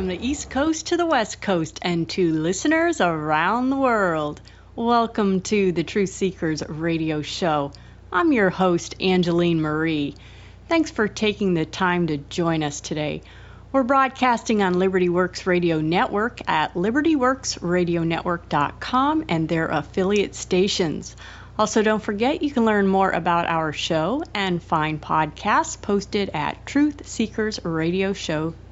From the East Coast to the West Coast and to listeners around the world. Welcome to the Truth Seekers radio show. I'm your host, Angeline Marie. Thanks for taking the time to join us today. We're broadcasting on Liberty Works Radio Network at libertyworksradionetwork.com and their affiliate stations. Also, don't forget you can learn more about our show and find podcasts posted at truthseekersradioshow.com.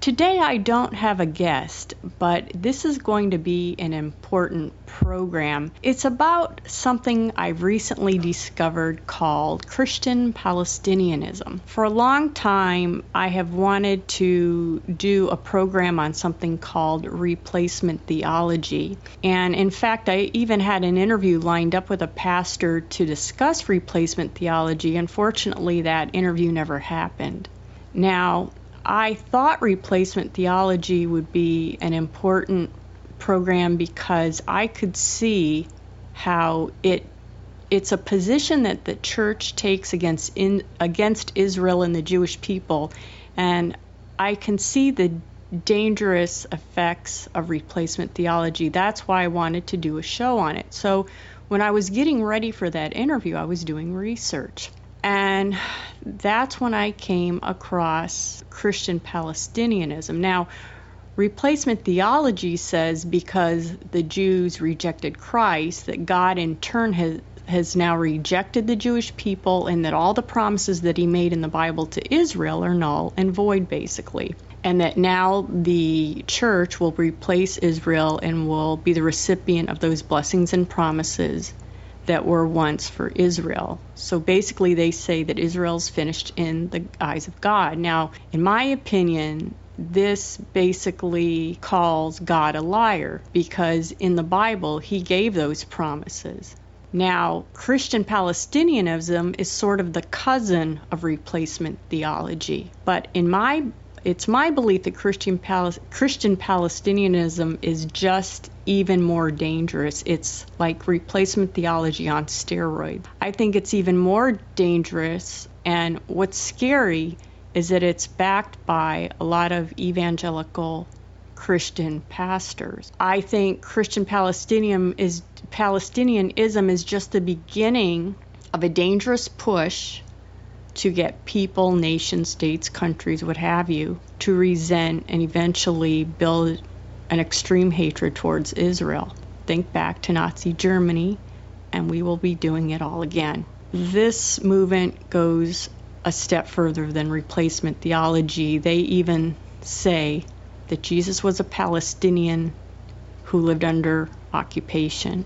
Today, I don't have a guest, but this is going to be an important program. It's about something I've recently discovered called Christian Palestinianism. For a long time, I have wanted to do a program on something called replacement theology. And in fact, I even had an interview lined up with a pastor to discuss replacement theology. Unfortunately, that interview never happened. Now, I thought replacement theology would be an important program because I could see how it it's a position that the church takes against in against Israel and the Jewish people and I can see the dangerous effects of replacement theology. That's why I wanted to do a show on it. So when I was getting ready for that interview, I was doing research. And that's when I came across Christian Palestinianism. Now, Replacement theology says because the Jews rejected Christ, that God in turn has, has now rejected the Jewish people and that all the promises that he made in the Bible to Israel are null and void, basically. And that now the church will replace Israel and will be the recipient of those blessings and promises that were once for Israel. So basically, they say that Israel's finished in the eyes of God. Now, in my opinion, this basically calls God a liar because in the Bible he gave those promises. Now, Christian Palestinianism is sort of the cousin of replacement theology, but in my it's my belief that Christian Pal- Christian Palestinianism is just even more dangerous. It's like replacement theology on steroids. I think it's even more dangerous and what's scary is that it's backed by a lot of evangelical Christian pastors. I think Christian Palestinian is Palestinianism is just the beginning of a dangerous push to get people, nation states, countries, what have you, to resent and eventually build an extreme hatred towards Israel. Think back to Nazi Germany, and we will be doing it all again. This movement goes a step further than replacement theology. They even say that Jesus was a Palestinian who lived under occupation.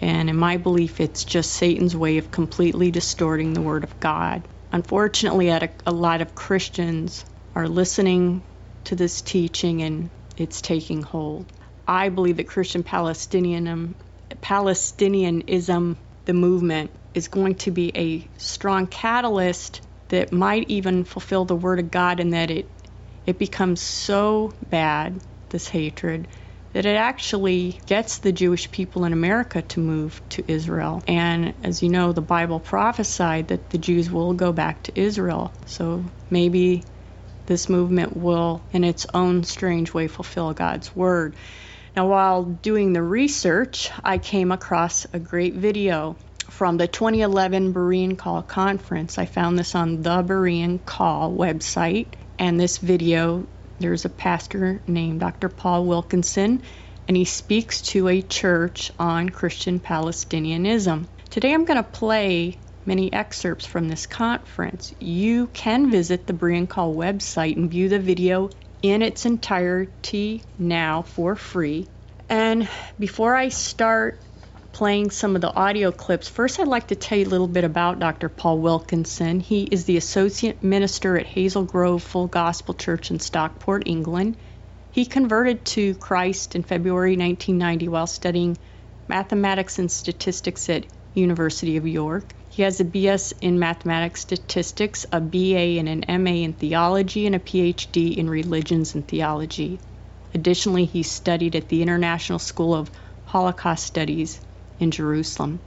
And in my belief, it's just Satan's way of completely distorting the Word of God. Unfortunately, a, a lot of Christians are listening to this teaching and it's taking hold. I believe that Christian Palestinianism, Palestinianism, the movement, is going to be a strong catalyst that might even fulfill the word of God in that it it becomes so bad this hatred that it actually gets the Jewish people in America to move to Israel. And as you know, the Bible prophesied that the Jews will go back to Israel. So maybe this movement will, in its own strange way, fulfill God's word. Now, while doing the research, I came across a great video from the 2011 Berean Call Conference. I found this on the Berean Call website, and this video, there's a pastor named Dr. Paul Wilkinson, and he speaks to a church on Christian Palestinianism. Today I'm going to play many excerpts from this conference. You can visit the Berean Call website and view the video in its entirety now for free. And before I start playing some of the audio clips, first I'd like to tell you a little bit about Dr. Paul Wilkinson. He is the Associate Minister at Hazel Grove Full Gospel Church in Stockport, England. He converted to Christ in February 1990 while studying mathematics and statistics at University of York. He has a BS in mathematics statistics, a BA and an MA in theology, and a PhD in religions and theology. Additionally, he studied at the International School of Holocaust Studies in Jerusalem.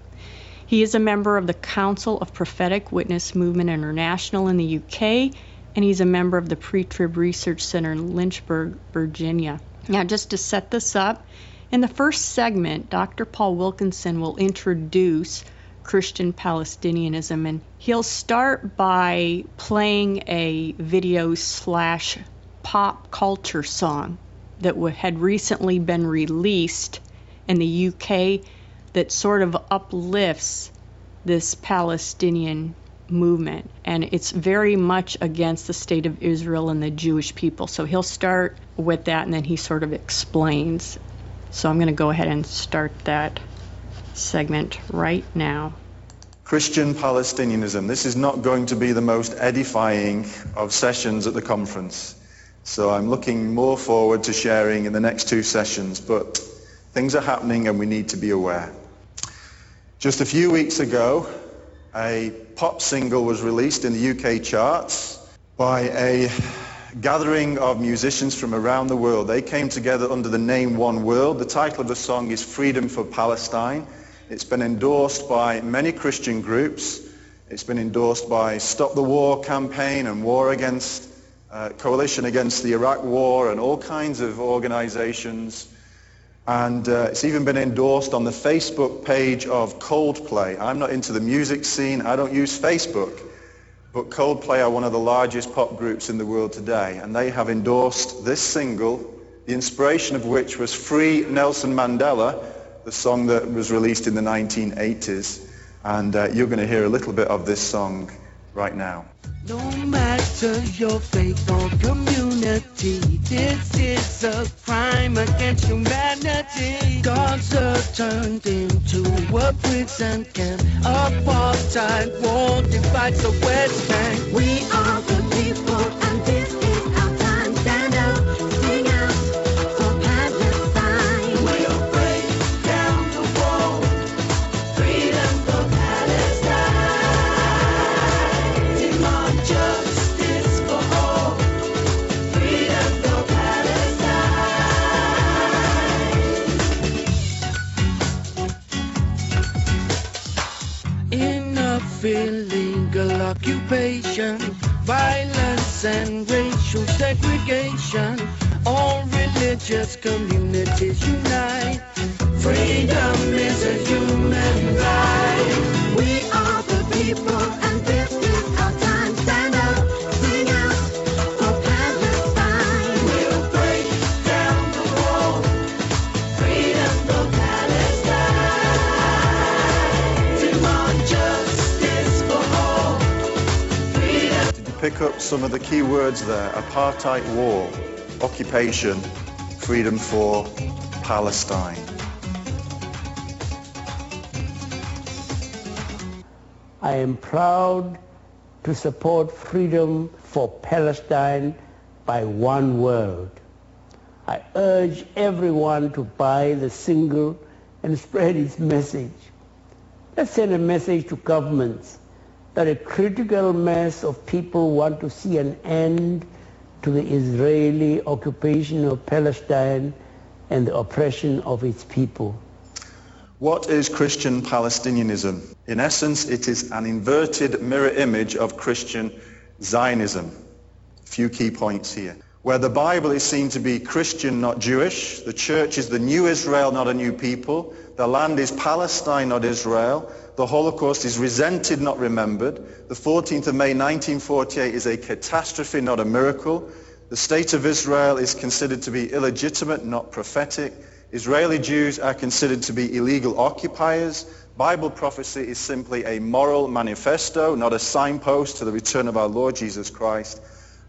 He is a member of the Council of Prophetic Witness Movement International in the UK and he's a member of the Pre-Trib Research Center in Lynchburg, Virginia. Now, just to set this up, in the first segment, Dr. Paul Wilkinson will introduce Christian Palestinianism, and he'll start by playing a video slash pop culture song that had recently been released in the UK that sort of uplifts this Palestinian movement. And it's very much against the state of Israel and the Jewish people. So he'll start with that and then he sort of explains. So I'm going to go ahead and start that segment right now. Christian Palestinianism. This is not going to be the most edifying of sessions at the conference. So I'm looking more forward to sharing in the next two sessions, but things are happening and we need to be aware. Just a few weeks ago, a pop single was released in the UK charts by a gathering of musicians from around the world. They came together under the name One World. The title of the song is Freedom for Palestine. It's been endorsed by many Christian groups. It's been endorsed by Stop the War campaign and War Against uh, Coalition Against the Iraq War and all kinds of organizations. And uh, it's even been endorsed on the Facebook page of Coldplay. I'm not into the music scene. I don't use Facebook. But Coldplay are one of the largest pop groups in the world today. And they have endorsed this single, the inspiration of which was Free Nelson Mandela, the song that was released in the 1980s. And uh, you're going to hear a little bit of this song right now. No matter your faith or community, this is a crime against humanity. Gaza's turned into a prison camp. Apartheid war divides the West Bank. We are the people. Occupation, violence and racial segregation. All religious communities unite. Freedom is a human right. Some of the key words there. Apartheid war, occupation, freedom for Palestine. I am proud to support freedom for Palestine by One World. I urge everyone to buy the single and spread its message. Let's send a message to governments that a critical mass of people want to see an end to the Israeli occupation of Palestine and the oppression of its people. What is Christian Palestinianism? In essence, it is an inverted mirror image of Christian Zionism. A few key points here. Where the Bible is seen to be Christian, not Jewish. The church is the new Israel, not a new people. The land is Palestine, not Israel. The Holocaust is resented, not remembered. The 14th of May 1948 is a catastrophe, not a miracle. The state of Israel is considered to be illegitimate, not prophetic. Israeli Jews are considered to be illegal occupiers. Bible prophecy is simply a moral manifesto, not a signpost to the return of our Lord Jesus Christ.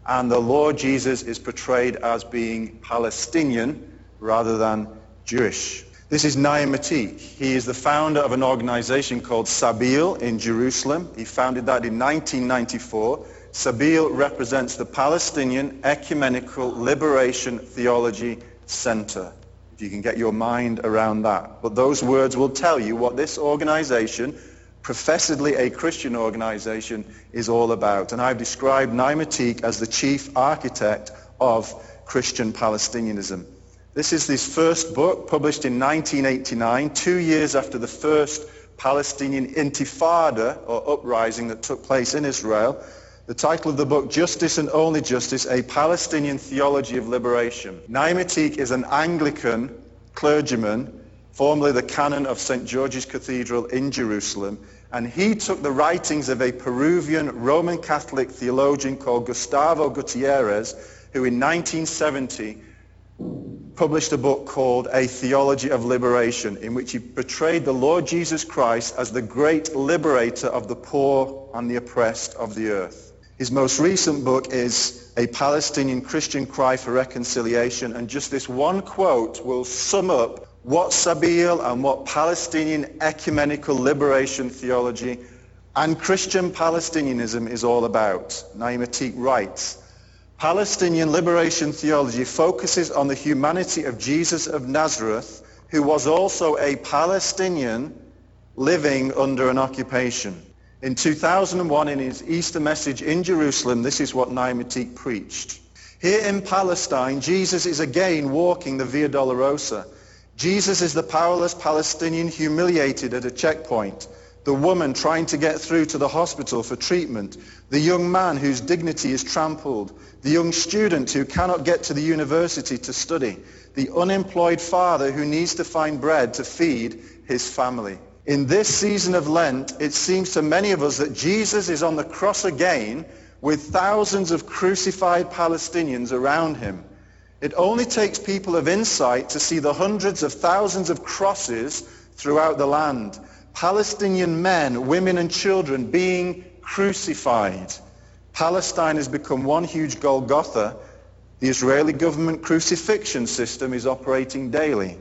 And the Lord Jesus is portrayed as being Palestinian rather than Jewish. This is Naim Ateek. He is the founder of an organization called Sabeel in Jerusalem. He founded that in 1994. Sabeel represents the Palestinian Ecumenical Liberation Theology Center. If you can get your mind around that. But those words will tell you what this organization, professedly a Christian organization, is all about. And I've described Naim Ateek as the chief architect of Christian Palestinianism. This is his first book, published in 1989, two years after the first Palestinian intifada, or uprising, that took place in Israel. The title of the book, Justice and Only Justice, A Palestinian Theology of Liberation. Naim Ateek is an Anglican clergyman, formerly the canon of St. George's Cathedral in Jerusalem, and he took the writings of a Peruvian Roman Catholic theologian called Gustavo Gutierrez, who in 1970 published a book called A Theology of Liberation, in which he portrayed the Lord Jesus Christ as the great liberator of the poor and the oppressed of the earth. His most recent book is A Palestinian Christian Cry for Reconciliation, and just this one quote will sum up what Sabeel and what Palestinian ecumenical liberation theology and Christian Palestinianism is all about. Naim Ateek writes, Palestinian liberation theology focuses on the humanity of Jesus of Nazareth, who was also a Palestinian living under an occupation. In 2001, in his Easter message in Jerusalem, this is what Naim Ateek preached. Here in Palestine, Jesus is again walking the Via Dolorosa. Jesus is the powerless Palestinian humiliated at a checkpoint, the woman trying to get through to the hospital for treatment, the young man whose dignity is trampled, the young student who cannot get to the university to study, the unemployed father who needs to find bread to feed his family. In this season of Lent, it seems to many of us that Jesus is on the cross again with thousands of crucified Palestinians around him. It only takes people of insight to see the hundreds of thousands of crosses throughout the land. Palestinian men, women and children being crucified. Palestine has become one huge Golgotha. The Israeli government crucifixion system is operating daily.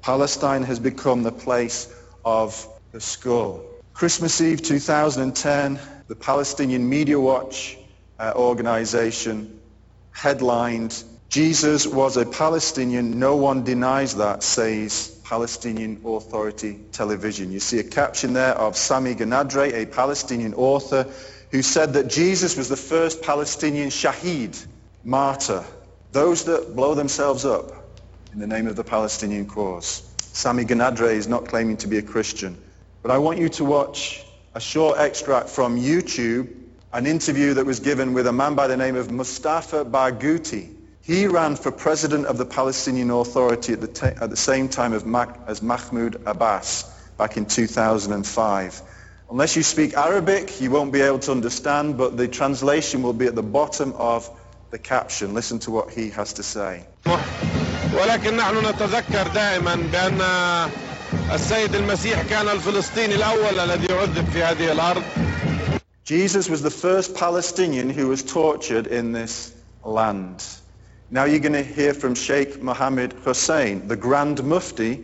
Palestine has become the place of the skull. Christmas Eve 2010, the Palestinian Media Watch uh, organization headlined, Jesus was a Palestinian, no one denies that, says Palestinian Authority Television. You see a caption there of Sami Ganadre, a Palestinian author, who said that Jesus was the first Palestinian shaheed, martyr, those that blow themselves up in the name of the Palestinian cause. Sami Ganadre is not claiming to be a Christian. But I want you to watch a short extract from YouTube, an interview that was given with a man by the name of Mustafa Barghouti. He ran for president of the Palestinian Authority at the, t- at the same time as, Mac- as Mahmoud Abbas back in 2005. Unless you speak Arabic, you won't be able to understand, but the translation will be at the bottom of the caption. Listen to what he has to say. ولكن نحن نتذكر دائما بأن السيد المسيح كان الفلسطيني الأول الذي عذب في هذه الأرض Jesus was the first Palestinian who was tortured in this land. Now you're going to hear from Sheikh Mohammed Hussein, the Grand Mufti,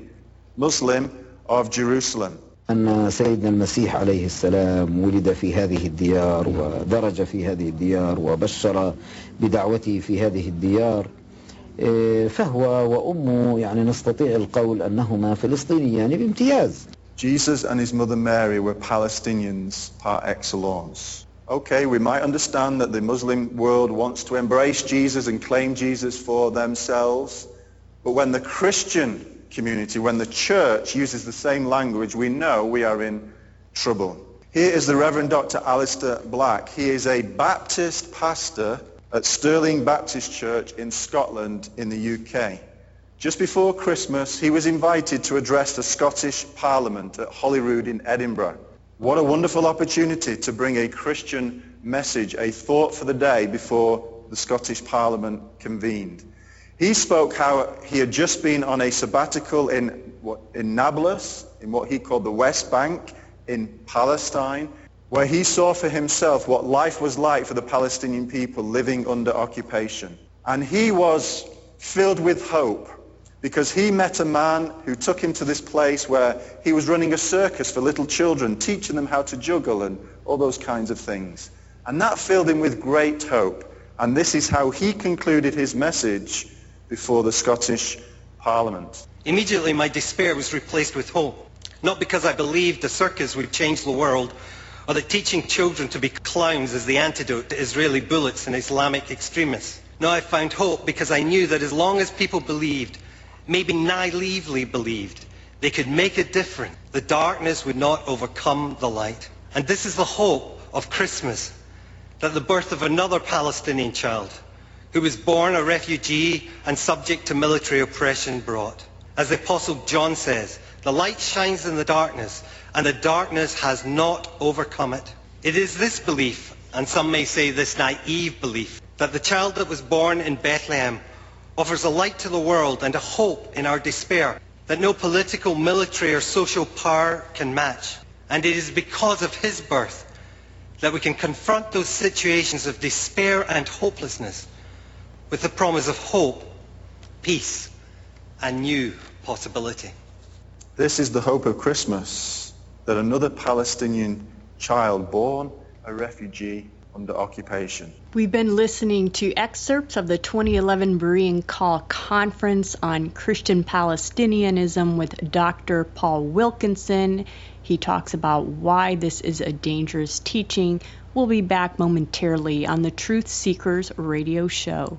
Muslim of Jerusalem. أن سيدنا المسيح عليه السلام ولد في هذه الديار ودرج في هذه الديار وبشر بدعوته في هذه الديار إيه، فهو وأمه يعني نستطيع القول أنهما فلسطينيان بامتياز Jesus and his mother Mary were Palestinians par excellence. Okay, we might understand that the Muslim world wants to embrace Jesus and claim Jesus for themselves. But when the Christian community, when the church uses the same language, we know we are in trouble. Here is the Reverend Dr. Alistair Black. He is a Baptist pastor at Stirling Baptist Church in Scotland in the UK. Just before Christmas, he was invited to address the Scottish Parliament at Holyrood in Edinburgh. What a wonderful opportunity to bring a Christian message, a thought for the day before the Scottish Parliament convened. He spoke how he had just been on a sabbatical in, what, in Nablus, in what he called the West Bank, in Palestine, where he saw for himself what life was like for the Palestinian people living under occupation. And he was filled with hope because he met a man who took him to this place where he was running a circus for little children, teaching them how to juggle and all those kinds of things. And that filled him with great hope. And this is how he concluded his message before the Scottish Parliament. Immediately my despair was replaced with hope. Not because I believed the circus would change the world, or that teaching children to be clowns is the antidote to Israeli bullets and Islamic extremists. No, I found hope because I knew that as long as people believed, maybe naively believed, they could make a difference, the darkness would not overcome the light. And this is the hope of Christmas. that the birth of another Palestinian child who was born a refugee and subject to military oppression brought. As the Apostle John says, the light shines in the darkness and the darkness has not overcome it. It is this belief, and some may say this naive belief, that the child that was born in Bethlehem offers a light to the world and a hope in our despair that no political, military or social power can match. And it is because of his birth that we can confront those situations of despair and hopelessness with the promise of hope, peace and new possibility. This is the hope of Christmas, that another Palestinian child born a refugee under occupation. We've been listening to excerpts of the 2011 Berean Call Conference on Christian Palestinianism with Dr. Paul Wilkinson. He talks about why this is a dangerous teaching. We'll be back momentarily on the Truth Seekers radio show.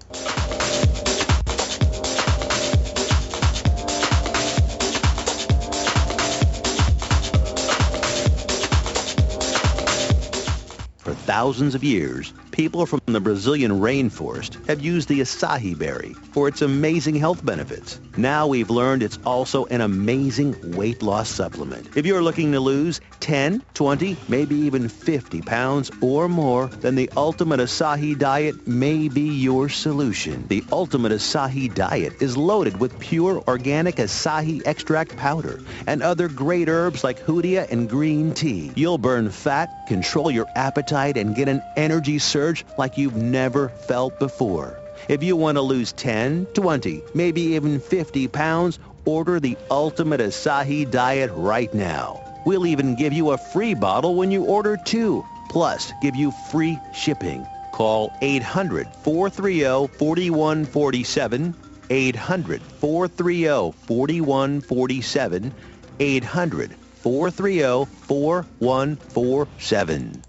Thousands of years, people from the Brazilian rainforest have used the acai berry for its amazing health benefits. Now we've learned it's also an amazing weight loss supplement. If you're looking to lose 10, 20, maybe even 50 pounds or more, then the Ultimate Acai Diet may be your solution. The Ultimate Acai Diet is loaded with pure organic acai extract powder and other great herbs like hoodia and green tea. You'll burn fat, control your appetite, and get an energy surge like you've never felt before. If you want to lose 10, 20, maybe even 50 pounds, order the Ultimate Acai Diet right now. We'll even give you a free bottle when you order two, plus give you free shipping. Call 800-430-4147, 800-430-4147, 800-430-4147.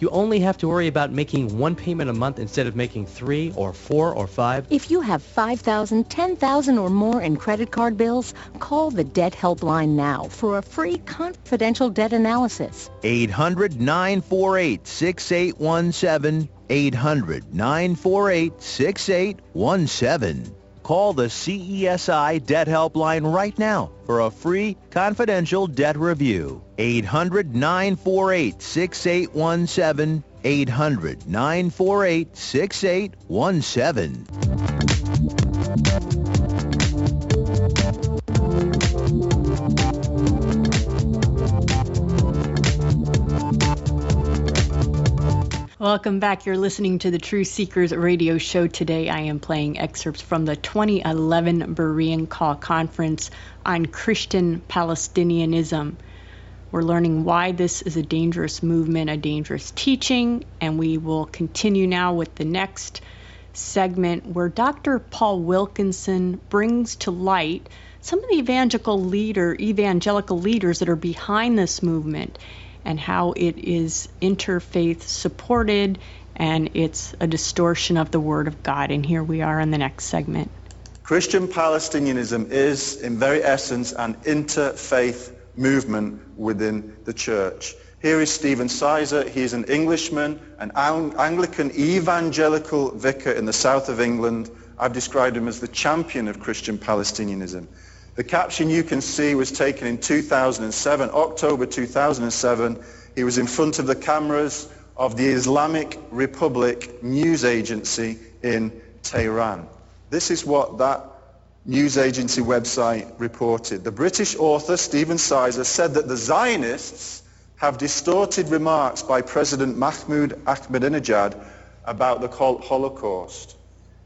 You only have to worry about making one payment a month instead of making three or four or five. If you have 5000 10000 or more in credit card bills, call the Debt Helpline now for a free confidential debt analysis. 800-948-6817, 800-948-6817. Call the CESI Debt Helpline right now for a free confidential debt review. 800-948-6817, 800-948-6817. Welcome back. You're listening to the Truth Seekers radio show. Today I am playing excerpts from the 2011 Berean Call Conference on Christian Palestinianism. We're learning why this is a dangerous movement, a dangerous teaching, and we will continue now with the next segment where Dr. Paul Wilkinson brings to light some of the evangelical leader evangelical leaders that are behind this movement and how it is interfaith supported and it's a distortion of the Word of God. And here we are in the next segment. Christian Palestinianism is, in very essence, an interfaith movement within the church. Here is Stephen Sizer. He is an Englishman, an Anglican evangelical vicar in the south of England. I've described him as the champion of Christian Palestinianism. The caption you can see was taken in 2007, October 2007. He was in front of the cameras of the Islamic Republic news agency in Tehran. This is what that news agency website reported. The British author Stephen Sizer said that the Zionists have distorted remarks by President Mahmoud Ahmadinejad about the Holocaust.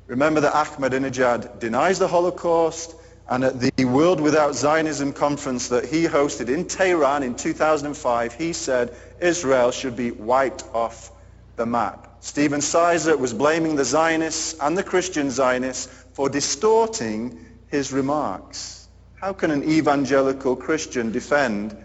Remember that Ahmadinejad denies the Holocaust, and at the World Without Zionism conference that he hosted in Tehran in 2005, he said Israel should be wiped off the map. Stephen Sizer was blaming the Zionists and the Christian Zionists for distorting his remarks. How can an evangelical Christian defend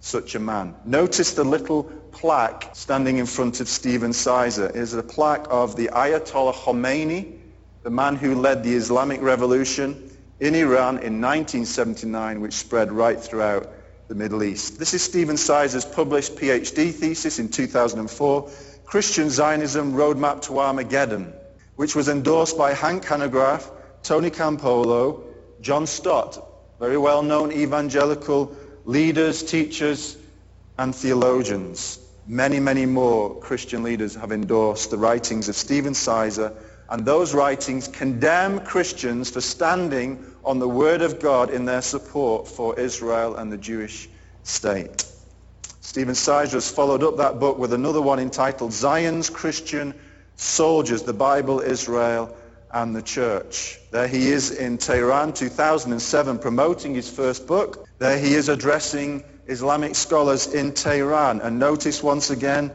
such a man? Notice the little plaque standing in front of Stephen Sizer. It is a plaque of the Ayatollah Khomeini, the man who led the Islamic Revolution in Iran in 1979, which spread right throughout the Middle East. This is Stephen Sizer's published PhD thesis in 2004, Christian Zionism Roadmap to Armageddon, which was endorsed by Hank Hanegraaff, Tony Campolo, John Stott, very well-known evangelical leaders, teachers, and theologians. Many, many more Christian leaders have endorsed the writings of Stephen Sizer, and those writings condemn Christians for standing on the Word of God in their support for Israel and the Jewish state. Stephen Sizer followed up that book with another one entitled Zion's Christian Soldiers, the Bible, Israel, and the Church. There he is in Tehran, 2007, promoting his first book. There he is addressing Islamic scholars in Tehran. And notice once again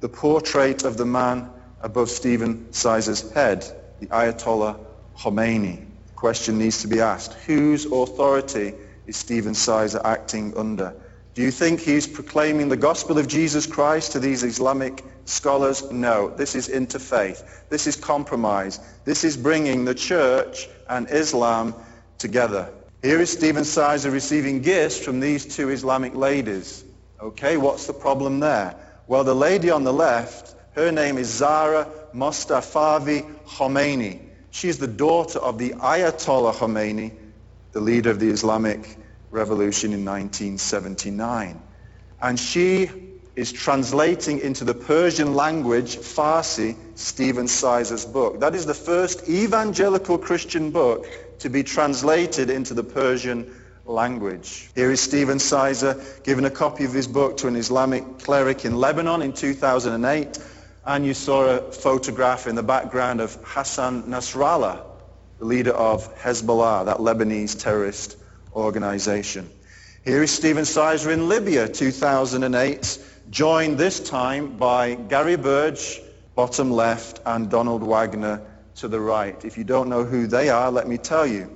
the portrait of the man above Stephen Sizer's head, the Ayatollah Khomeini. The question needs to be asked, whose authority is Stephen Sizer acting under? Do you think he's proclaiming the gospel of Jesus Christ to these Islamic scholars? No. This is interfaith. This is compromise. This is bringing the church and Islam together. Here is Stephen Sizer receiving gifts from these two Islamic ladies. Okay, what's the problem there? Well, the lady on the left, her name is Zahra Mostafavi Khomeini. She's the daughter of the Ayatollah Khomeini, the leader of the Islamic Revolution in 1979. And she is translating into the Persian language, Farsi, Stephen Sizer's book. That is the first evangelical Christian book to be translated into the Persian language. Here is Stephen Sizer giving a copy of his book to an Islamic cleric in Lebanon in 2008. And you saw a photograph in the background of Hassan Nasrallah, the leader of Hezbollah, that Lebanese terrorist organization. Here is Stephen Sizer in Libya, 2008, joined this time by Gary Burge, bottom left, and Donald Wagner to the right. If you don't know who they are, let me tell you.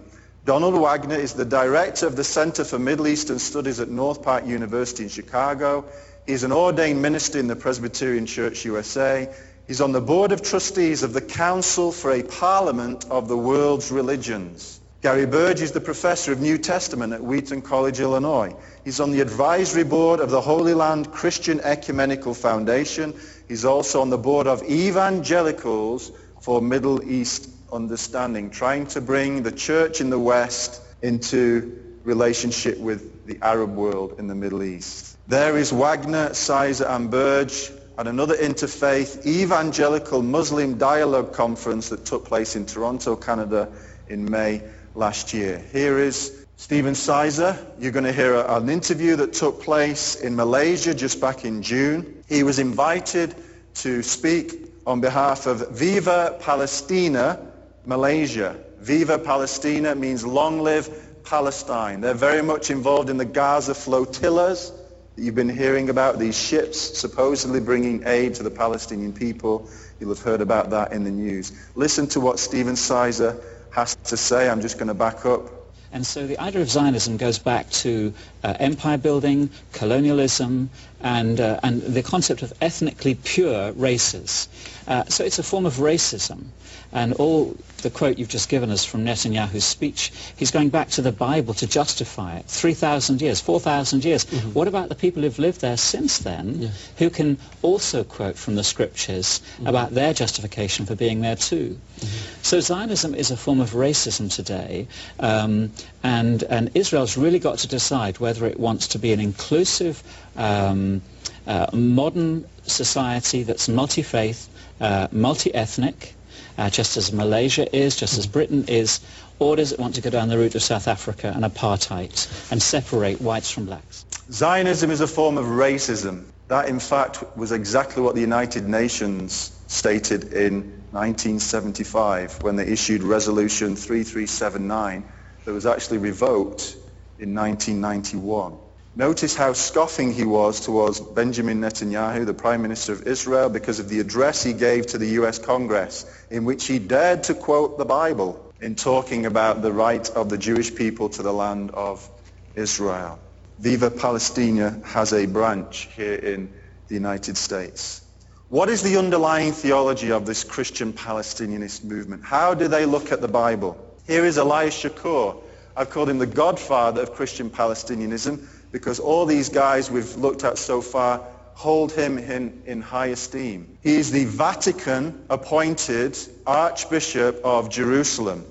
Donald Wagner is the director of the Center for Middle Eastern Studies at North Park University in Chicago. He's an ordained minister in the Presbyterian Church USA. He's on the board of trustees of the Council for a Parliament of the World's Religions. Gary Burge is the professor of New Testament at Wheaton College, Illinois. He's on the advisory board of the Holy Land Christian Ecumenical Foundation. He's also on the board of Evangelicals for Middle East Understanding, trying to bring the church in the West into relationship with the Arab world in the Middle East. There is Wagner, Sizer and Burge at another interfaith evangelical Muslim dialogue conference that took place in Toronto, Canada in May last year. Here is Stephen Sizer. You're going to hear a, an interview that took place in Malaysia just back in June. He was invited to speak on behalf of Viva Palestina, Malaysia. Viva Palestina means long live Palestine. They're very much involved in the Gaza flotillas you've been hearing about, these ships supposedly bringing aid to the Palestinian people. You'll have heard about that in the news. Listen to what Stephen Sizer has to say. I'm just going to back up. And so the idea of Zionism goes back to uh, empire building, colonialism, and, uh, and the concept of ethnically pure races. Uh, so it's a form of racism. And all the quote you've just given us from Netanyahu's speech, he's going back to the Bible to justify it. 3,000 years, 4,000 years. Mm-hmm. What about the people who've lived there since then, yeah. who can also quote from the scriptures mm-hmm. about their justification for being there too? Mm-hmm. So Zionism is a form of racism today, um, and, and Israel's really got to decide whether it wants to be an inclusive, um, uh, modern society that's multi-faith, uh, multi-ethnic, uh, just as Malaysia is, just as Britain is, or does it want to go down the route of South Africa and apartheid and separate whites from blacks? Zionism is a form of racism. That, in fact, was exactly what the United Nations stated in 1975 when they issued Resolution 3379 that was actually revoked in 1991. Notice how scoffing he was towards Benjamin Netanyahu, the Prime Minister of Israel, because of the address he gave to the US Congress in which he dared to quote the Bible. in talking about the right of the Jewish people to the land of Israel. Viva Palestina has a branch here in the United States. What is the underlying theology of this Christian Palestinianist movement? How do they look at the Bible? Here is Elias Chacour. I've called him the godfather of Christian Palestinianism because all these guys we've looked at so far hold him in, in high esteem. He is the Vatican appointed Archbishop of Jerusalem.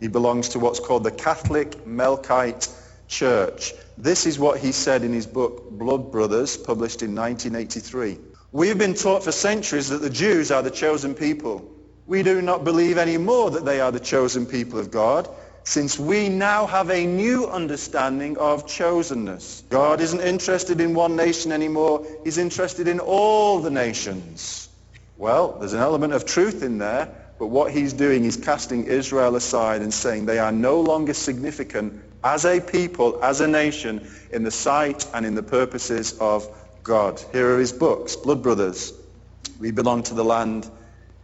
He belongs to what's called the Catholic Melkite Church. This is what he said in his book Blood Brothers, published in 1983. We have been taught for centuries that the Jews are the chosen people. We do not believe anymore that they are the chosen people of God, since we now have a new understanding of chosenness. God isn't interested in one nation anymore. He's interested in all the nations. Well, there's an element of truth in there, but what he's doing is casting Israel aside and saying they are no longer significant as a people, as a nation, in the sight and in the purposes of God. Here are his books, Blood Brothers, We Belong to the Land,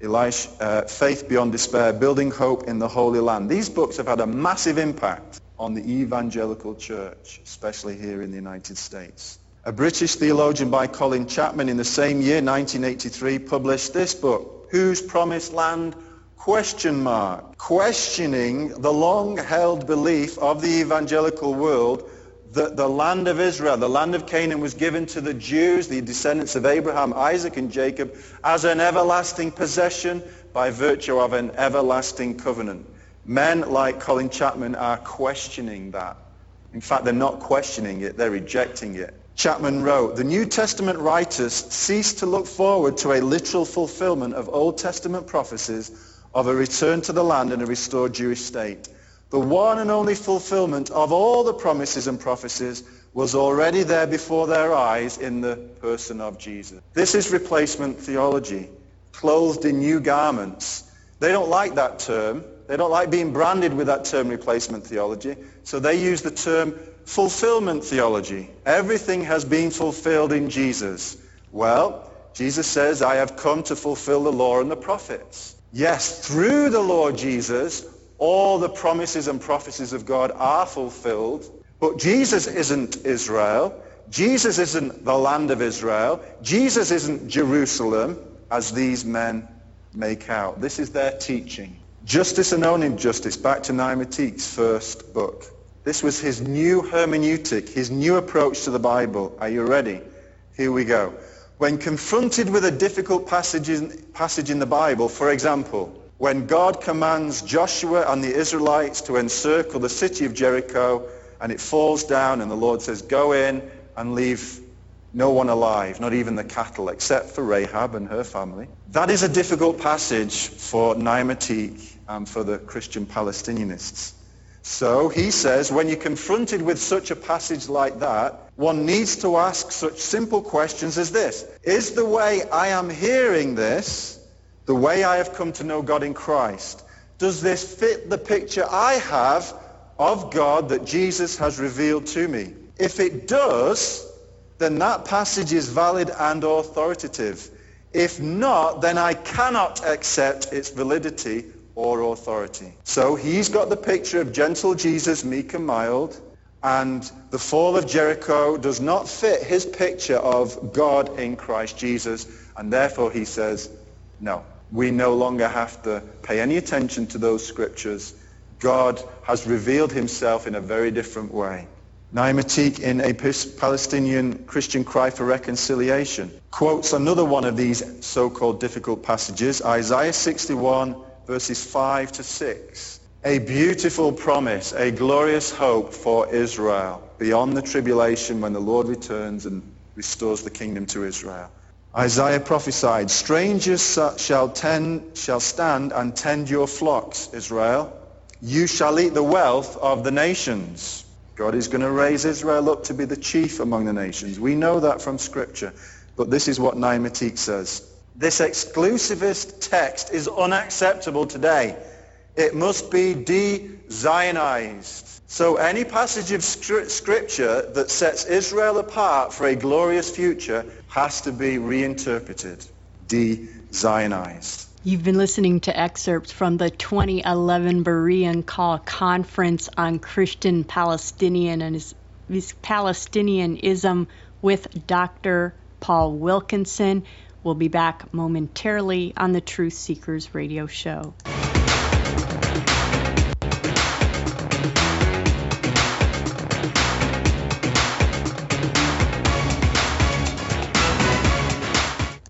Elisha, uh, Faith Beyond Despair, Building Hope in the Holy Land. These books have had a massive impact on the evangelical church, especially here in the United States. A British theologian by Colin Chapman in the same year, 1983, published this book, Whose Promised Land? Question mark. Questioning the long-held belief of the evangelical world that the land of Israel, the land of Canaan, was given to the Jews, the descendants of Abraham, Isaac, and Jacob, as an everlasting possession by virtue of an everlasting covenant. Men like Colin Chapman are questioning that. In fact, they're not questioning it, they're rejecting it. Chapman wrote, the New Testament writers ceased to look forward to a literal fulfillment of Old Testament prophecies of a return to the land and a restored Jewish state. The one and only fulfillment of all the promises and prophecies was already there before their eyes in the person of Jesus. This is replacement theology, clothed in new garments. They don't like that term. They don't like being branded with that term replacement theology. So they use the term fulfillment theology. Everything has been fulfilled in Jesus. Well, Jesus says, I have come to fulfill the law and the prophets. Yes, through the Lord Jesus, all the promises and prophecies of God are fulfilled. But Jesus isn't Israel. Jesus isn't the land of Israel. Jesus isn't Jerusalem, as these men make out. This is their teaching. Justice and Injustice, back to Naim Ateek's first book. This was his new hermeneutic, his new approach to the Bible. Are you ready? Here we go. When confronted with a difficult passage in, passage in the Bible, for example, when God commands Joshua and the Israelites to encircle the city of Jericho and it falls down and the Lord says, go in and leave no one alive, not even the cattle, except for Rahab and her family. That is a difficult passage for Naim Ateek and for the Christian Palestinianists. So he says, when you're confronted with such a passage like that, one needs to ask such simple questions as this. Is the way I am hearing this the way I have come to know God in Christ, does this fit the picture I have of God that Jesus has revealed to me? If it does, then that passage is valid and authoritative. If not, then I cannot accept its validity or authority. So he's got the picture of gentle Jesus, meek and mild, and the fall of Jericho does not fit his picture of God in Christ Jesus, and therefore he says, no we no longer have to pay any attention to those scriptures. God has revealed himself in a very different way. Naim Ateek in a Palestinian Christian cry for reconciliation quotes another one of these so-called difficult passages, Isaiah 61 verses 5 to 6. A beautiful promise, a glorious hope for Israel beyond the tribulation when the Lord returns and restores the kingdom to Israel. Isaiah prophesied, strangers shall, tend, shall stand and tend your flocks, Israel. You shall eat the wealth of the nations. God is going to raise Israel up to be the chief among the nations. We know that from Scripture. But this is what Naim Ateek says. This exclusivist text is unacceptable today. It must be de-Zionized. So any passage of Scripture that sets Israel apart for a glorious future has to be reinterpreted, de-Zionized. You've been listening to excerpts from the 2011 Berean Call Conference on Christian Palestinian and Palestinianism with Dr. Paul Wilkinson. We'll be back momentarily on the Truth Seekers radio show.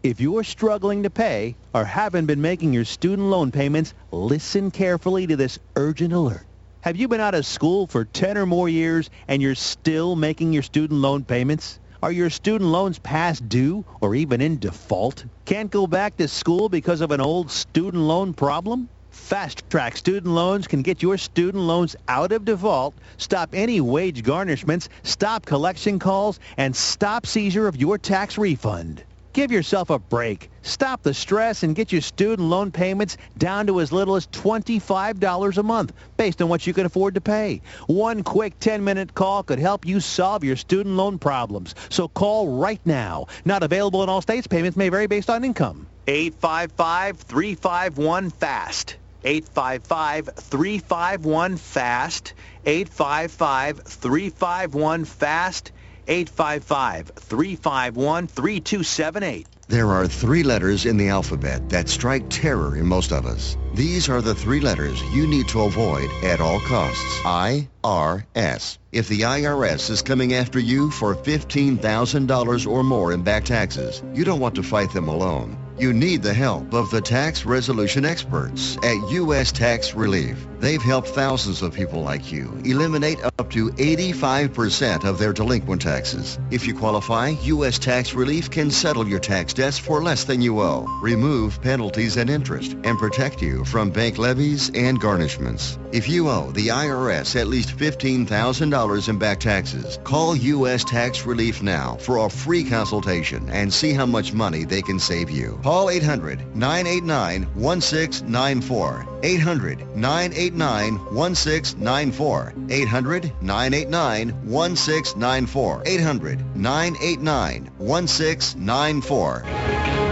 If you're struggling to pay or haven't been making your student loan payments, listen carefully to this urgent alert. Have you been out of school for 10 or more years and you're still making your student loan payments? Are your student loans past due or even in default? Can't go back to school because of an old student loan problem? Fast Track Student Loans can get your student loans out of default, stop any wage garnishments, stop collection calls, and stop seizure of your tax refund. Give yourself a break. Stop the stress and get your student loan payments down to as little as $25 a month based on what you can afford to pay. One quick 10-minute call could help you solve your student loan problems. So call right now. Not available in all states. Payments may vary based on income. 855-351-FAST. 855-351-FAST. 855-351-FAST. 855-351-3278. There are three letters in the alphabet that strike terror in most of us. These are the three letters you need to avoid at all costs. IRS. If the IRS is coming after you for $15,000 or more in back taxes, you don't want to fight them alone. You need the help of the tax resolution experts at U.S. Tax Relief. They've helped thousands of people like you eliminate up to 85% of their delinquent taxes. If you qualify, U.S. Tax Relief can settle your tax debts for less than you owe, remove penalties and interest, and protect you from bank levies and garnishments. If you owe the IRS at least $15,000 in back taxes, call U.S. Tax Relief now for a free consultation and see how much money they can save you. Call 800-989-1694. 800-989-1694. 800-989-1694. 800-989-1694.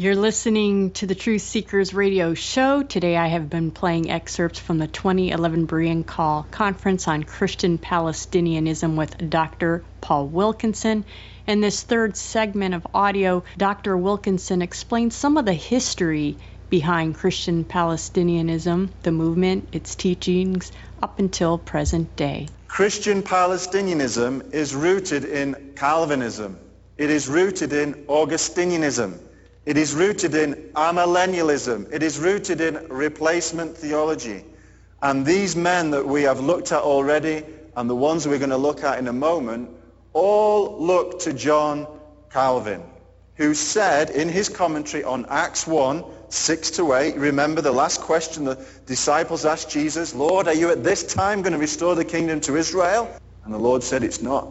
You're listening to the Truth Seekers radio show. Today I have been playing excerpts from the 2011 Berean Call Conference on Christian Palestinianism with Dr. Paul Wilkinson. In this third segment of audio, Dr. Wilkinson explains some of the history behind Christian Palestinianism, the movement, its teachings, up until present day. Christian Palestinianism is rooted in Calvinism. It is rooted in Augustinianism. It is rooted in amillennialism. It is rooted in replacement theology. And these men that we have looked at already and the ones we're going to look at in a moment all look to John Calvin, who said in his commentary on Acts 1, 6 to 8, remember the last question the disciples asked Jesus, Lord, are you at this time going to restore the kingdom to Israel? And the Lord said, it's not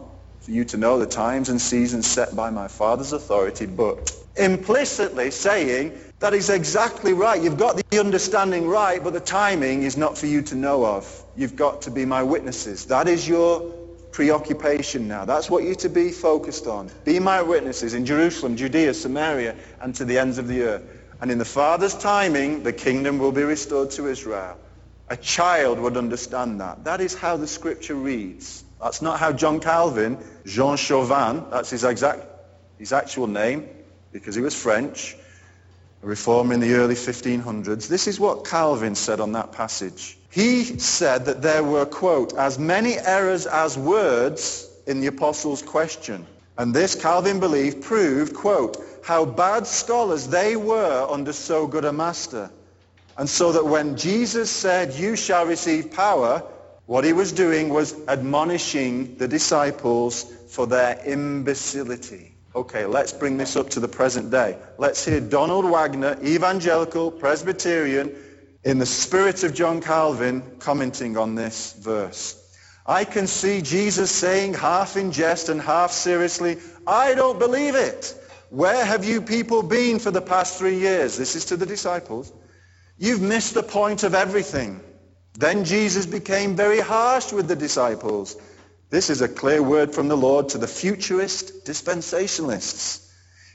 for you to know the times and seasons set by my Father's authority, but implicitly saying that is exactly right. You've got the understanding right, but the timing is not for you to know of. You've got to be my witnesses. That is your preoccupation now. That's what you're to be focused on. Be my witnesses in Jerusalem, Judea, Samaria, and to the ends of the earth. And in the Father's timing, the kingdom will be restored to Israel. A child would understand that. That is how the scripture reads. That's not how John Calvin, Jean Chauvin, that's his exact, his actual name, because he was French, a reformer in the early 1500s. This is what Calvin said on that passage. He said that there were, quote, as many errors as words in the apostles' question. And this, Calvin believed, proved, quote, how bad scholars they were under so good a master. And so that when Jesus said, you shall receive power, what he was doing was admonishing the disciples for their imbecility. Okay, let's bring this up to the present day. Let's hear Donald Wagner, evangelical, Presbyterian, in the spirit of John Calvin, commenting on this verse. I can see Jesus saying half in jest and half seriously, I don't believe it. Where have you people been for the past three years? This is to the disciples. You've missed the point of everything. Then Jesus became very harsh with the disciples. This is a clear word from the Lord to the futurist dispensationalists.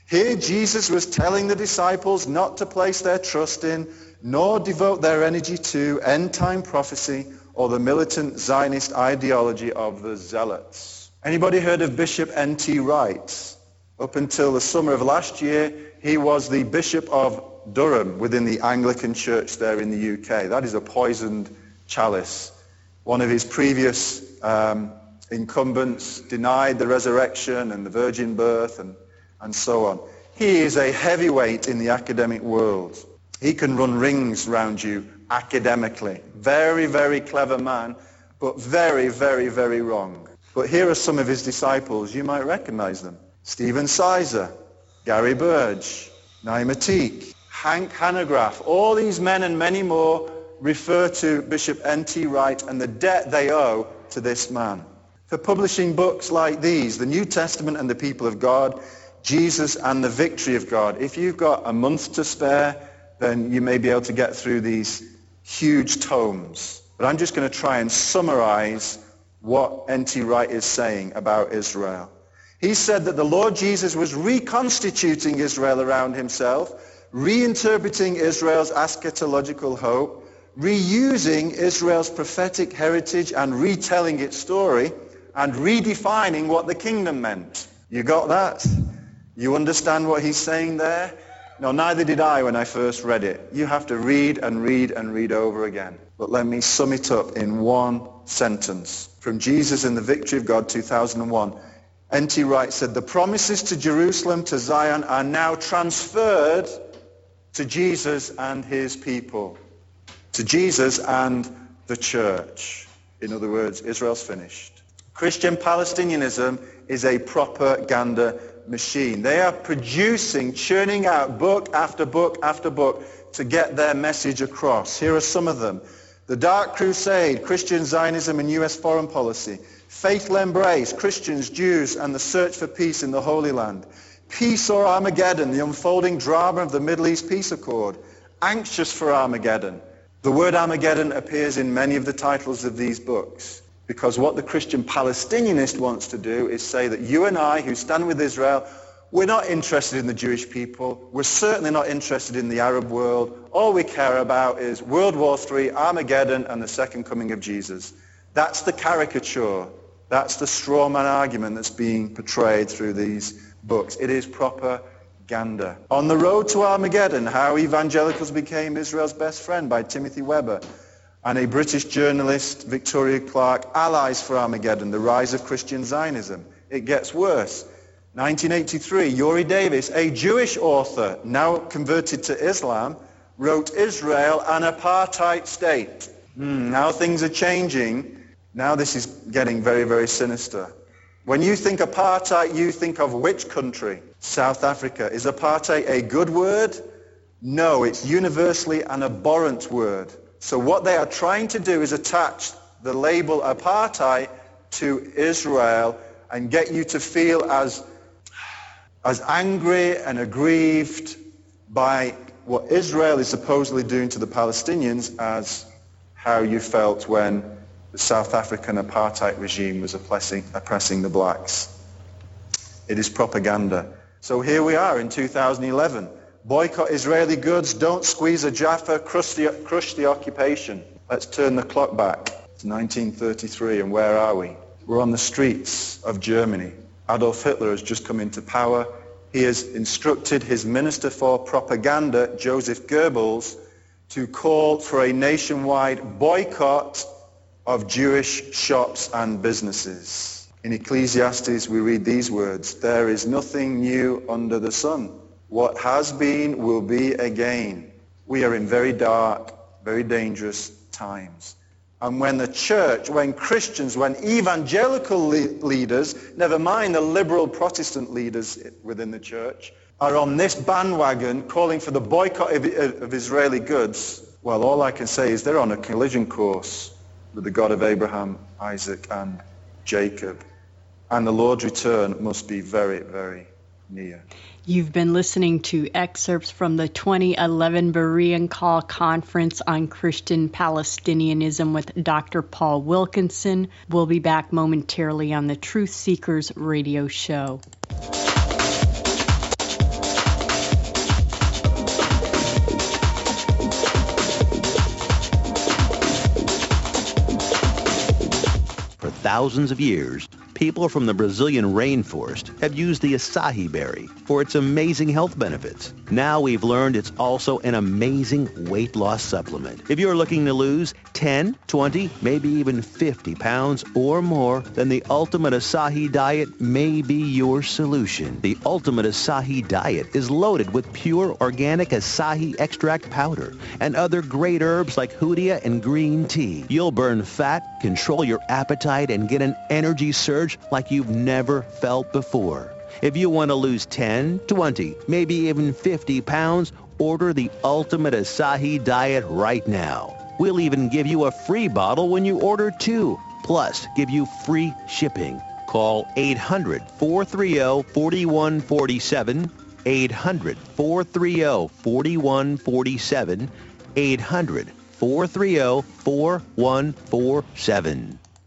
Here Jesus was telling the disciples not to place their trust in nor devote their energy to end-time prophecy or the militant Zionist ideology of the Zealots. Anybody heard of Bishop N.T. Wright? Up until the summer of last year, he was the Bishop of Durham within the Anglican Church there in the UK. That is a poisoned chalice. One of his previous um, incumbents denied the resurrection and the virgin birth and, and so on. He is a heavyweight in the academic world. He can run rings around you academically. Very, very clever man, but very, very, very wrong. But here are some of his disciples. You might recognize them. Stephen Sizer, Gary Burge, Naim Ateek, Hank Hanegraaff. All these men and many more refer to Bishop N.T. Wright and the debt they owe to this man. For publishing books like these, The New Testament and the People of God, Jesus and the Victory of God. If you've got a month to spare, then you may be able to get through these huge tomes. But I'm just going to try and summarize what N.T. Wright is saying about Israel. He said that the Lord Jesus was reconstituting Israel around himself, reinterpreting Israel's eschatological hope, reusing Israel's prophetic heritage and retelling its story, and redefining what the kingdom meant. You got that? You understand what he's saying there? No, neither did I when I first read it. You have to read and read and read over again. But let me sum it up in one sentence. From Jesus in the Victory of God 2001, N.T. Wright said, the promises to Jerusalem, to Zion, are now transferred to Jesus and his people. To Jesus and the church. In other words, Israel's finished. Christian Palestinianism is a propaganda machine. They are producing, churning out book after book after book to get their message across. Here are some of them. The Dark Crusade, Christian Zionism and U.S. foreign policy. Faithful Embrace, Christians, Jews, and the search for peace in the Holy Land. Peace or Armageddon, the unfolding drama of the Middle East Peace Accord. Anxious for Armageddon. The word Armageddon appears in many of the titles of these books. Because what the Christian Palestinianist wants to do is say that you and I, who stand with Israel, we're not interested in the Jewish people. We're certainly not interested in the Arab world. All we care about is World War III, Armageddon, and the second coming of Jesus. That's the caricature. That's the straw man argument that's being portrayed through these books. It is propaganda. On the Road to Armageddon, How Evangelicals Became Israel's Best Friend by Timothy Weber and a British journalist, Victoria Clark, Allies for Armageddon, The Rise of Christian Zionism. It gets worse. 1983, Uri Davis, a Jewish author, now converted to Islam, wrote Israel, an apartheid state. Hmm, now things are changing. Now this is getting very, very sinister. When you think apartheid, you think of which country? South Africa. Is apartheid a good word? No, it's universally an abhorrent word. So what they are trying to do is attach the label apartheid to Israel and get you to feel as, as angry and aggrieved by what Israel is supposedly doing to the Palestinians as how you felt when the South African apartheid regime was oppressing, oppressing the blacks. It is propaganda. So here we are in 2011. Boycott Israeli goods, don't squeeze a Jaffa, crush the, crush the occupation. Let's turn the clock back to 1933 and where are we? We're on the streets of Germany. Adolf Hitler has just come into power. He has instructed his Minister for Propaganda, Joseph Goebbels, to call for a nationwide boycott of Jewish shops and businesses. In Ecclesiastes we read these words, there is nothing new under the sun. What has been will be again. We are in very dark, very dangerous times. And when the church, when Christians, when evangelical le- leaders, never mind the liberal Protestant leaders within the church, are on this bandwagon calling for the boycott of, of Israeli goods, well, all I can say is they're on a collision course with the God of Abraham, Isaac, and Jacob. And the Lord's return must be very, very near. You've been listening to excerpts from the 2011 Berean Call Conference on Christian Palestinianism with Dr. Paul Wilkinson. We'll be back momentarily on the Truth Seekers radio show. Thousands of years, people from the Brazilian rainforest have used the acai berry for its amazing health benefits. Now we've learned it's also an amazing weight loss supplement. If you're looking to lose 10, 20, maybe even 50 pounds or more, then the Ultimate Acai Diet may be your solution. The Ultimate Acai Diet is loaded with pure organic acai extract powder and other great herbs like hoodia and green tea. You'll burn fat, control your appetite, and get an energy surge like you've never felt before. If you want to lose 10, 20, maybe even 50 pounds, order the Ultimate Acai Diet right now. We'll even give you a free bottle when you order two, plus give you free shipping. Call 800-430-4147, 800-430-4147, 800-430-4147.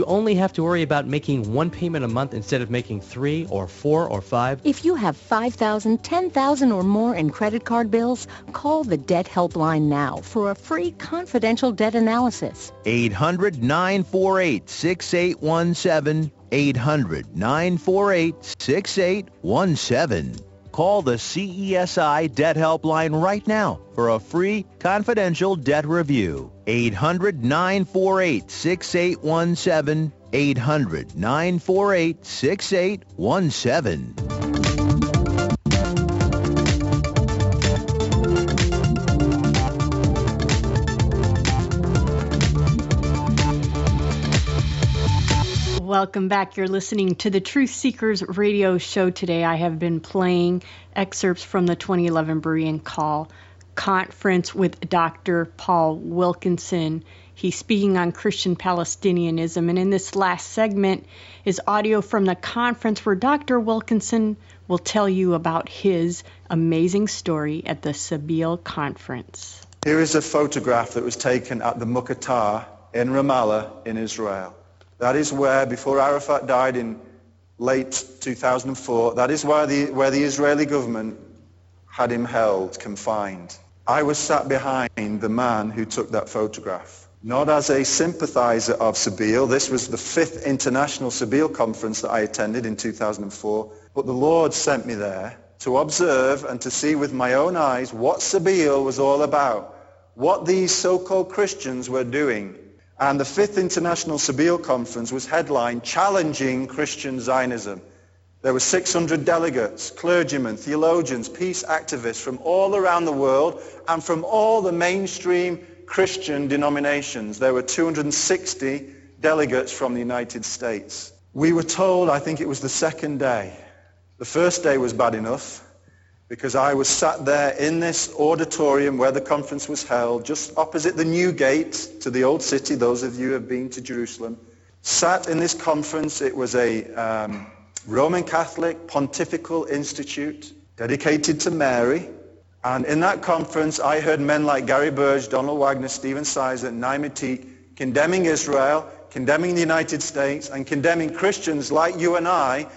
You only have to worry about making one payment a month instead of making three or four or five. If you have 5000 10000 or more in credit card bills, call the Debt Helpline now for a free confidential debt analysis. 800-948-6817, 800-948-6817. Call the CESI Debt Helpline right now for a free confidential debt review. 800-948-6817, 800-948-6817. Welcome back. You're listening to the Truth Seekers radio show today. I have been playing excerpts from the 2011 Berean Call conference with Dr. Paul Wilkinson. He's speaking on Christian Palestinianism. And in this last segment is audio from the conference where Dr. Wilkinson will tell you about his amazing story at the Sabeel conference. Here is a photograph that was taken at the Muqatar in Ramallah in Israel. That is where, before Arafat died in late 2004, that is where the, where the Israeli government had him held, confined. I was sat behind the man who took that photograph. Not as a sympathizer of Sabeel. This was the fifth international Sabeel conference that I attended in 2004. But the Lord sent me there to observe and to see with my own eyes what Sabeel was all about. What these so-called Christians were doing and the fifth international Sabeel conference was headlined challenging Christian Zionism. There were 600 delegates, clergymen, theologians, peace activists from all around the world and from all the mainstream Christian denominations. There were 260 delegates from the United States. We were told, I think it was the second day, the first day was bad enough because I was sat there in this auditorium where the conference was held, just opposite the new gate to the old city, those of you who have been to Jerusalem. Sat in this conference, it was a um, Roman Catholic Pontifical Institute dedicated to Mary. And in that conference, I heard men like Gary Burge, Donald Wagner, Stephen Sizer, Naim Ateek condemning Israel, condemning the United States, and condemning Christians like you and I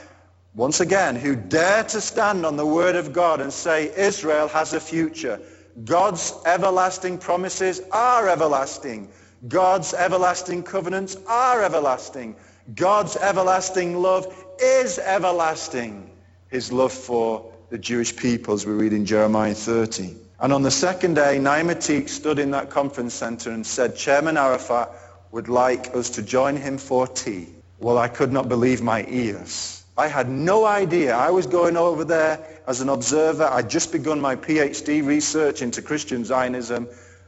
once again, who dare to stand on the word of God and say Israel has a future. God's everlasting promises are everlasting. God's everlasting covenants are everlasting. God's everlasting love is everlasting. His love for the Jewish people, as we read in Jeremiah 30. And on the second day, Naim Ateek stood in that conference center and said, Chairman Arafat would like us to join him for tea. Well, I could not believe my ears. I had no idea. I was going over there as an observer. I'd just begun my PhD research into Christian Zionism,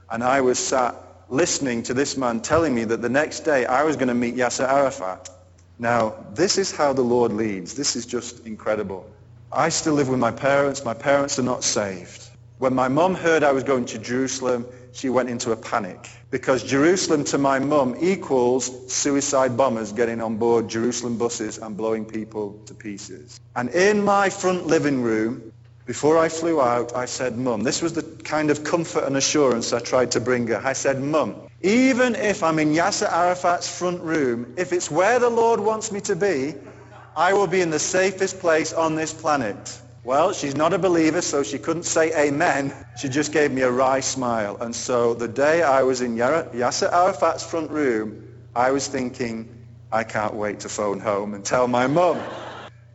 and I was sat listening to this man telling me that the next day I was going to meet Yasser Arafat. Now, this is how the Lord leads. This is just incredible. I still live with my parents. My parents are not saved. When my mum heard I was going to Jerusalem, she went into a panic because Jerusalem to my mum equals suicide bombers getting on board Jerusalem buses and blowing people to pieces. And in my front living room, before I flew out, I said, Mum, this was the kind of comfort and assurance I tried to bring her. I said, Mum, even if I'm in Yasser Arafat's front room, if it's where the Lord wants me to be, I will be in the safest place on this planet. Well, she's not a believer, so she couldn't say amen. She just gave me a wry smile. And so the day I was in Yasser Arafat's front room, I was thinking, I can't wait to phone home and tell my mum.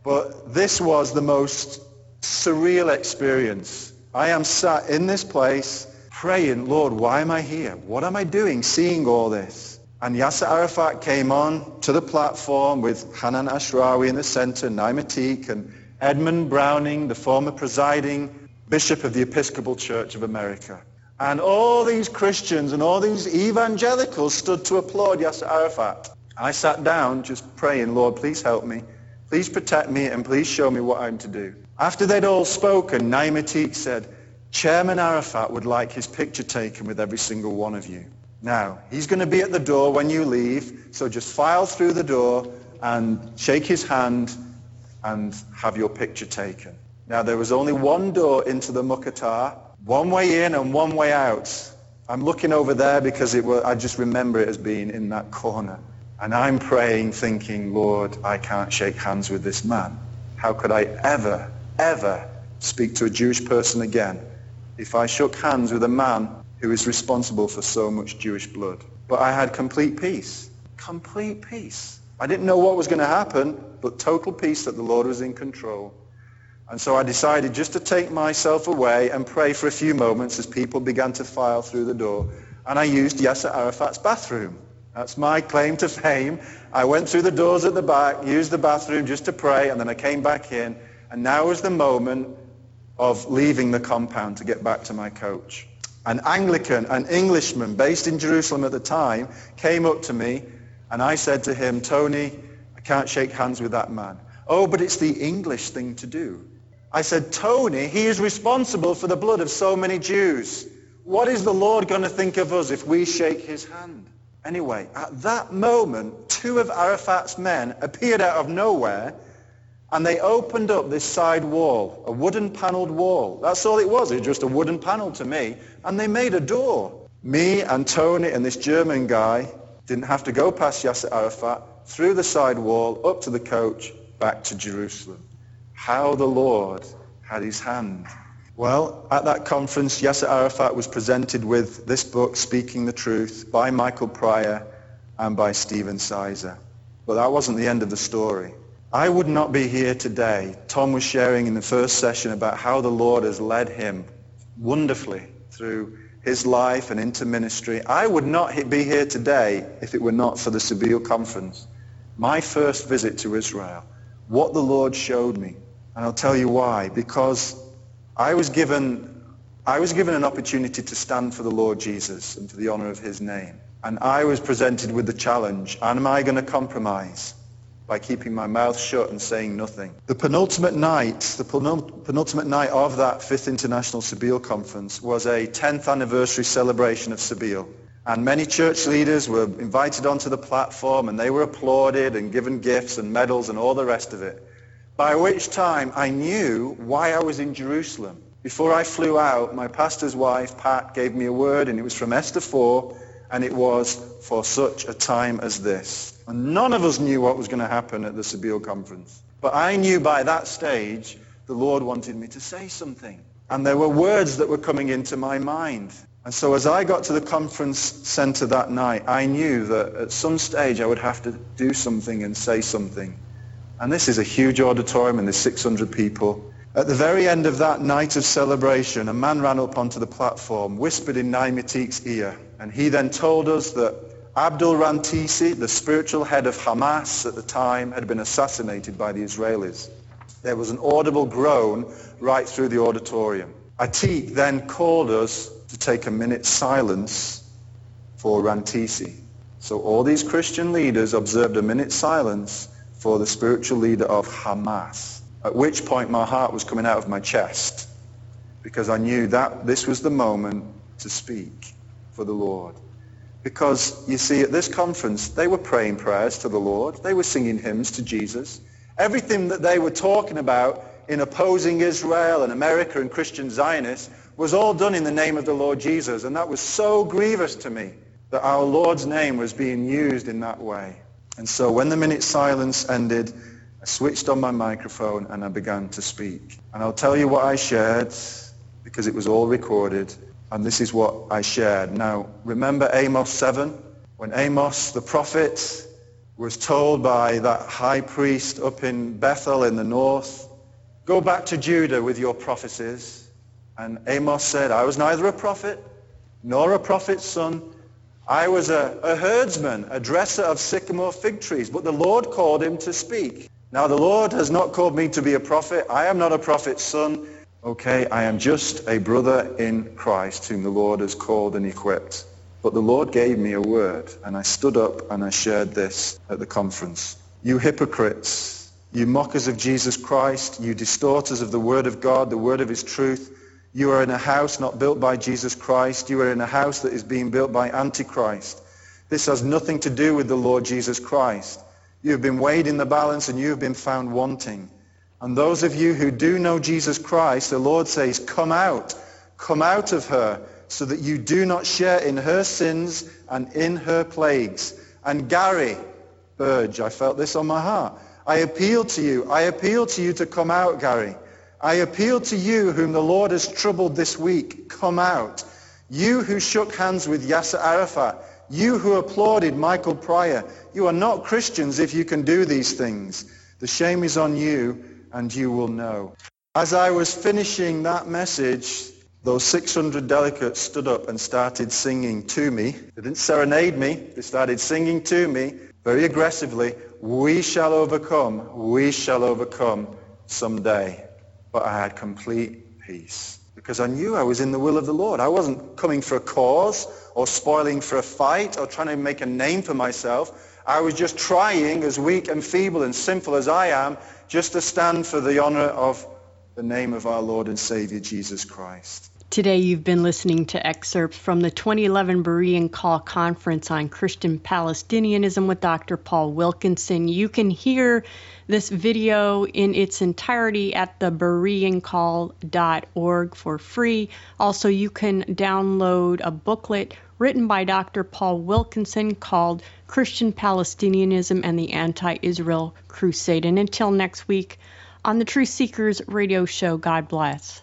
But this was the most surreal experience. I am sat in this place praying, Lord, why am I here? What am I doing seeing all this? And Yasser Arafat came on to the platform with Hanan Ashrawi in the center, Naim Ateek, and Edmond Browning, the former presiding bishop of the Episcopal Church of America. And all these Christians and all these evangelicals stood to applaud Yasser Arafat. I sat down just praying, Lord, please help me. Please protect me and please show me what I'm to do. After they'd all spoken, Naim Ateek said, Chairman Arafat would like his picture taken with every single one of you. Now, he's going to be at the door when you leave, so just file through the door and shake his hand and have your picture taken. Now, there was only one door into the Muqatta, one way in and one way out. I'm looking over there because it was, I just remember it as being in that corner. And I'm praying, thinking, Lord, I can't shake hands with this man. How could I ever, ever speak to a Jewish person again if I shook hands with a man who is responsible for so much Jewish blood. But I had complete peace. Complete peace. I didn't know what was going to happen, but total peace that the Lord was in control. And so I decided just to take myself away and pray for a few moments as people began to file through the door. And I used Yasser Arafat's bathroom. That's my claim to fame. I went through the doors at the back, used the bathroom just to pray, and then I came back in. And now was the moment of leaving the compound to get back to my coach. An Anglican, an Englishman based in Jerusalem at the time, came up to me and I said to him, Tony, I can't shake hands with that man. Oh, but it's the English thing to do. I said, Tony, he is responsible for the blood of so many Jews. What is the Lord going to think of us if we shake his hand? Anyway, at that moment, two of Arafat's men appeared out of nowhere and they opened up this side wall, a wooden paneled wall. That's all it was. It was just a wooden panel to me. And they made a door. Me and Tony and this German guy didn't have to go past Yasser Arafat, through the side wall, up to the coach, back to Jerusalem. How the Lord had his hand. Well, at that conference, Yasser Arafat was presented with this book, Speaking the Truth, by Michael Prior and by Stephen Sizer. But that wasn't the end of the story. I would not be here today. Tom was sharing in the first session about how the Lord has led him wonderfully through his life and into ministry. I would not be here today if it were not for the Sabeel conference. My first visit to Israel. What the Lord showed me. And I'll tell you why. Because I was given, I was given an opportunity to stand for the Lord Jesus and for the honor of his name. And I was presented with the challenge, am I going to compromise? By keeping my mouth shut and saying nothing. The penultimate night, the penultimate night of that fifth international Sabeel conference was a 10th anniversary celebration of Sabeel. And many church leaders were invited onto the platform and they were applauded and given gifts and medals and all the rest of it. By which time I knew why I was in Jerusalem. Before I flew out, my pastor's wife, Pat, gave me a word and it was from Esther 4 and it was for such a time as this. And none of us knew what was going to happen at the Sabeel conference. But I knew by that stage the Lord wanted me to say something. And there were words that were coming into my mind. And so as I got to the conference center that night, I knew that at some stage I would have to do something and say something. And this is a huge auditorium and there's 600 people. At the very end of that night of celebration, a man ran up onto the platform, whispered in Naim Ateek's ear, and he then told us that Abdul Rantisi, the spiritual head of Hamas at the time, had been assassinated by the Israelis. There was an audible groan right through the auditorium. Ateek then called us to take a minute's silence for Rantisi. So all these Christian leaders observed a minute's silence for the spiritual leader of Hamas, at which point my heart was coming out of my chest because I knew that this was the moment to speak for the Lord. Because, you see, at this conference, they were praying prayers to the Lord. They were singing hymns to Jesus. Everything that they were talking about in opposing Israel and America and Christian Zionists was all done in the name of the Lord Jesus. And that was so grievous to me that our Lord's name was being used in that way. And so when the minute silence ended, I switched on my microphone and I began to speak. And I'll tell you what I shared because it was all recorded. And this is what I shared. Now, remember Amos 7? When Amos, the prophet, was told by that high priest up in Bethel in the north, go back to Judah with your prophecies. And Amos said, I was neither a prophet nor a prophet's son. I was a, a herdsman, a dresser of sycamore fig trees, but the Lord called him to speak. Now the Lord has not called me to be a prophet. I am not a prophet's son. Okay, I am just a brother in Christ whom the Lord has called and equipped. But the Lord gave me a word, and I stood up and I shared this at the conference. You hypocrites, you mockers of Jesus Christ, you distorters of the word of God, the word of his truth, you are in a house not built by Jesus Christ. You are in a house that is being built by Antichrist. This has nothing to do with the Lord Jesus Christ. You have been weighed in the balance and you have been found wanting. And those of you who do know Jesus Christ, the Lord says, come out, come out of her, so that you do not share in her sins and in her plagues. And Gary Burge, I felt this on my heart. I appeal to you. I appeal to you to come out, Gary. I appeal to you whom the Lord has troubled this week. Come out. You who shook hands with Yasser Arafat. You who applauded Michael Prior. You are not Christians if you can do these things. The shame is on you and you will know. As I was finishing that message, those 600 delegates stood up and started singing to me. They didn't serenade me. They started singing to me very aggressively, we shall overcome, we shall overcome someday. But I had complete peace because I knew I was in the will of the Lord. I wasn't coming for a cause or spoiling for a fight or trying to make a name for myself. I was just trying, as weak and feeble and sinful as I am, just to stand for the honor of the name of our Lord and Savior Jesus Christ. Today, you've been listening to excerpts from the 2011 Berean Call Conference on Christian Palestinianism with Dr. Paul Wilkinson. You can hear this video in its entirety at the Bereancall.org for free. Also, you can download a booklet written by Dr. Paul Wilkinson called Christian Palestinianism and the Anti Israel Crusade. And until next week, on the Truth Seekers radio show, God bless.